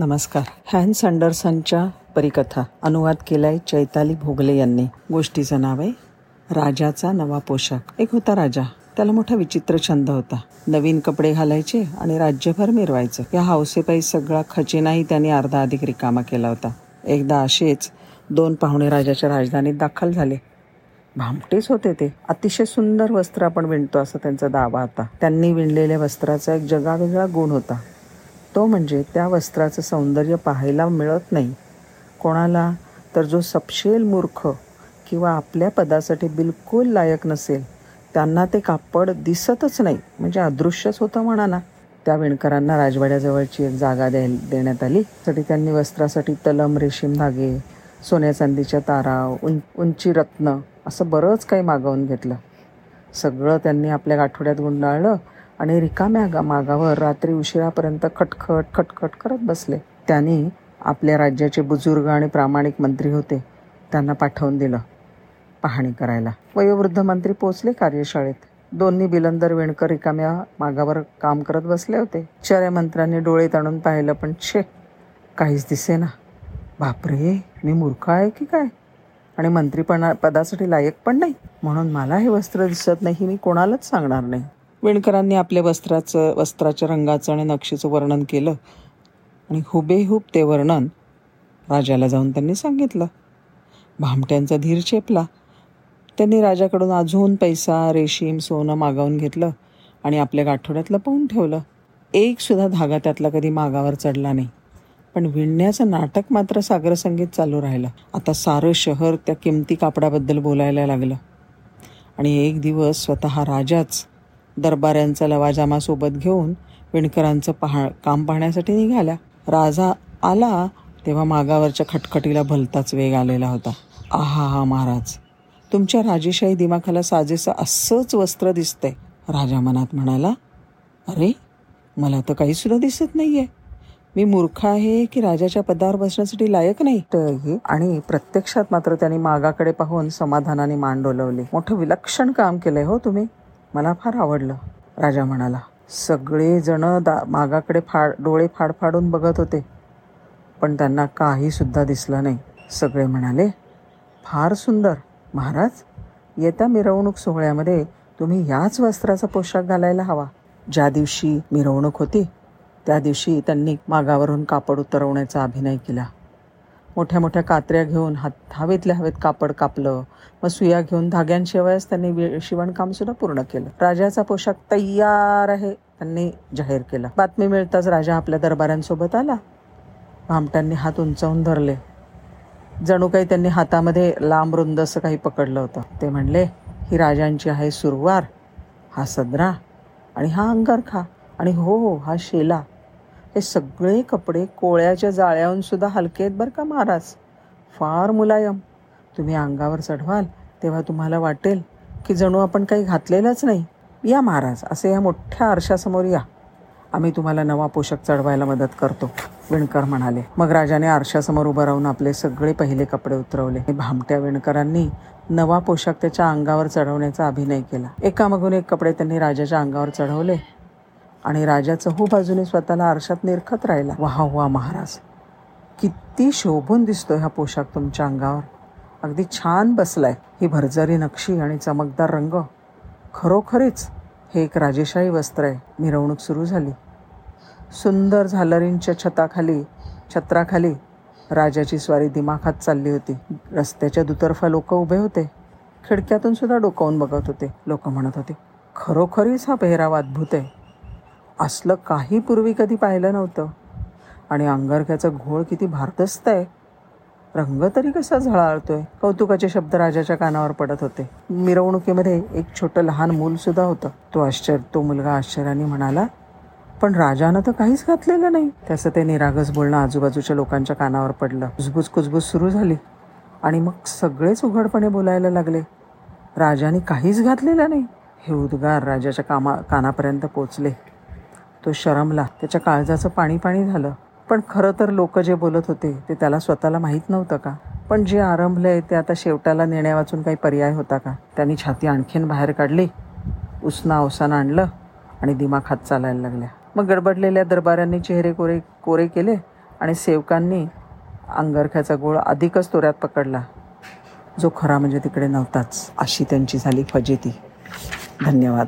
नमस्कार. हॅन्स अँडरसनच्या परिकथा. अनुवाद केलाय चैताली भोगले यांनी. गोष्टीचं नाव आहे राजाचा नवा पोशाख. एक होता राजा. त्याला मोठा विचित्र छंद होता. नवीन कपडे घालायचे आणि राज्यभर मिरवायचं. या हौसेपायी सगळा खजिनाही त्यांनी अर्धा अधिक रिकामा केला होता. एकदा असेच दोन पाहुणे राजाच्या राजधानीत दाखल झाले. भामटेच होते ते. अतिशय सुंदर वस्त्र आपण विणतो असा त्यांचा दावा होता. त्यांनी विणलेल्या वस्त्राचा एक जगावेगळा गुण होता. तो म्हणजे त्या वस्त्राचं सौंदर्य पाहायला मिळत नाही. कोणाला? तर जो सपशेल मूर्ख किंवा आपल्या पदासाठी बिलकुल लायक नसेल त्यांना ते कापड दिसतच नाही म्हणजे अदृश्यच होतं म्हणा ना त्या विणकरांना राजवाड्याजवळची एक जागा द्याय देण्यात आली. तरी त्यांनी वस्त्रासाठी तलम रेशीम धागे सोन्या चांदीच्या तारा उं उंची रत्न असं बरंच काही मागवून घेतलं. सगळं त्यांनी आपल्या गाठोड्यात गुंडाळलं. आणि रिकाम्या गा मागावर रात्री उशिरापर्यंत खटखट खटखट करत बसले. त्यांनी आपल्या राज्याचे बुजुर्ग आणि प्रामाणिक मंत्री होते त्यांना पाठवून दिलं पाहणी करायला. वयोवृद्ध मंत्री पोचले कार्यशाळेत. दोन्ही बिलंदर विणकर रिकाम्या मागावर काम करत बसले होते. चार्या मंत्र्यांनी डोळे ताणून पाहिलं पण छे काहीच दिसे ना बापरे मी मूर्ख आहे की काय? आणि मंत्रीपणा पदासाठी लायक पण नाही. म्हणून मला हे वस्त्र दिसत नाही मी कोणालाच सांगणार नाही. विणकरांनी आपल्या वस्त्राचं वस्त्राच्या रंगाचं आणि नक्षीचं वर्णन केलं. आणि हुबेहूब ते वर्णन राजाला जाऊन त्यांनी सांगितलं. भामट्यांचा धीर चेपला. त्यांनी राजाकडून अजून पैसा रेशीम सोनं मागवून घेतलं आणि आपल्या गाठोड्यात लपवून ठेवलं. एकसुद्धा धागा त्यातला कधी मागावर चढला नाही. पण विणण्याचं नाटक मात्र सागरसंगीत चालू राहिलं. आता सारं शहर त्या किमती कापडाबद्दल बोलायला लागलं. आणि एक दिवस स्वतः राजाच दरबाऱ्यांचा लवाजामा सोबत घेऊन विणकरांचं पहा काम पाहण्यासाठी निघाल्या. राजा आला तेव्हा मागावरच्या खटखटीला भलताच वेग आलेला होता. आहा हा महाराज तुमच्या राजेशाही दिमाखाला साजेसं असंच वस्त्र दिसतंय. राजा मनात म्हणाला अरे मला तर काही सुद्धा दिसत नाही आहे मी मूर्ख आहे की राजाच्या पदावर बसण्यासाठी लायक नाही? आणि प्रत्यक्षात मात्र त्यांनी मागाकडे पाहून समाधानाने मान मोठं विलक्षण काम केलंय हो तुम्ही. मला फार आवडलं. राजा म्हणाला सगळेजणं दा मागाकडे फाड डोळे फाडफाडून बघत होते. पण त्यांना काहीसुद्धा दिसलं नाही. सगळे म्हणाले फार सुंदर. महाराज येत्या मिरवणूक सोहळ्यामध्ये तुम्ही याच वस्त्राचा पोशाख घालायला हवा. ज्या दिवशी मिरवणूक होती त्या दिवशी त्यांनी मागावरून कापड उतरवण्याचा अभिनय केला. मोठ्या मोठ्या कात्र्या घेऊन हात हवेतल्या हवेत कापड कापलं. मग सुया घेऊन धाग्यांशिवायच त्यांनी शिवणकाम सुद्धा पूर्ण केलं. राजाचा पोशाख तयार आहे त्यांनी जाहीर केला. बातमी मिळताच राजा आपल्या दरबारांसोबत आला. भामट्यांनी हात उंचावून धरले. जणू काही त्यांनी हातामध्ये लांब रुंद असं काही पकडलं होतं. ते म्हणले ही राजांची आहे सुरवार. हा सदरा आणि हा अंगरखा आणि हो हो हा शेला. हे सगळे कपडे कोळ्याच्या जाळ्याहून सुद्धा हलके आहेत बरं का महाराज? फार मुलायम. तुम्ही अंगावर चढवाल तेव्हा तुम्हाला वाटेल की जणू आपण काही घातलेलंच नाही. या महाराज असे या मोठ्या आरशासमोर या. आम्ही तुम्हाला नवा पोषक चढवायला मदत करतो विणकर म्हणाले. मग राजाने आरशासमोर उभं राहून आपले सगळे पहिले कपडे उतरवले. भामट्या विणकरांनी नवा पोशाख त्याच्या अंगावर चढवण्याचा अभिनय केला. एकामागून एक कपडे त्यांनी राजाच्या अंगावर चढवले. आणि राजा चहू हो बाजूने स्वतःला आरशात निरखत राहिला. वाह वा महाराज. किती शोभून दिसतोय हा पोशाख तुमच्या अंगावर. अगदी छान बसलाय. ही भरजरी नक्षी आणि चमकदार रंग. खरोखरीच हे एक राजेशाही वस्त्र आहे. मिरवणूक सुरू झाली. सुंदर झालरींच्या छताखाली छत्राखाली राजाची स्वारी दिमाखात चालली होती. रस्त्याच्या दुतर्फा लोक उभे होते. खिडक्यातून सुद्धा डोकावून बघत होते. लोक म्हणत होते खरोखरीच हा पेहराव अद्भुत आहे. असलं काही पूर्वी कधी पाहिलं नव्हतं. आणि अंगारख्याचा घोळ किती भारदस्त आहे. रंग तरी कसा झळाळतोय. कौतुकाचे शब्द राजाच्या कानावर पडत होते. मिरवणुकीमध्ये एक छोटं लहान मूल सुद्धा होतं. तो आश्चर्य तो मुलगा आश्चर्याने म्हणाला पण राजानं तर काहीच घातलेलं नाही. त्याचं ते निरागस बोलणं आजूबाजूच्या लोकांच्या कानावर पडलं. कुजबुज कुजबुज सुरू झाली. आणि मग सगळेच उघडपणे बोलायला लागले. राजाने काहीच घातलेलं नाही. हे उद्गार राजाच्या कामा कानापर्यंत पोचले. तो शरमला. त्याच्या काळजाचं पाणी पाणी झालं. पण खरं तर लोक जे बोलत होते ते त्याला स्वतःला माहीत नव्हतं का? पण जे आरंभलंय ते आता शेवटाला नेण्या वाचून काही पर्याय होता का? त्यांनी छाती आणखीन बाहेर काढली. उसना अवसानं आणलं आणि दिमाग हात चालायला लागल्या. मग गडबडलेल्या दरबारांनी चेहरे कोरे कोरे केले आणि सेवकांनी अंगरख्याचा गोळ अधिकच तोऱ्यात पकडला. जो खरा म्हणजे तिकडे नव्हताच. अशी त्यांची झाली फजेती. धन्यवाद.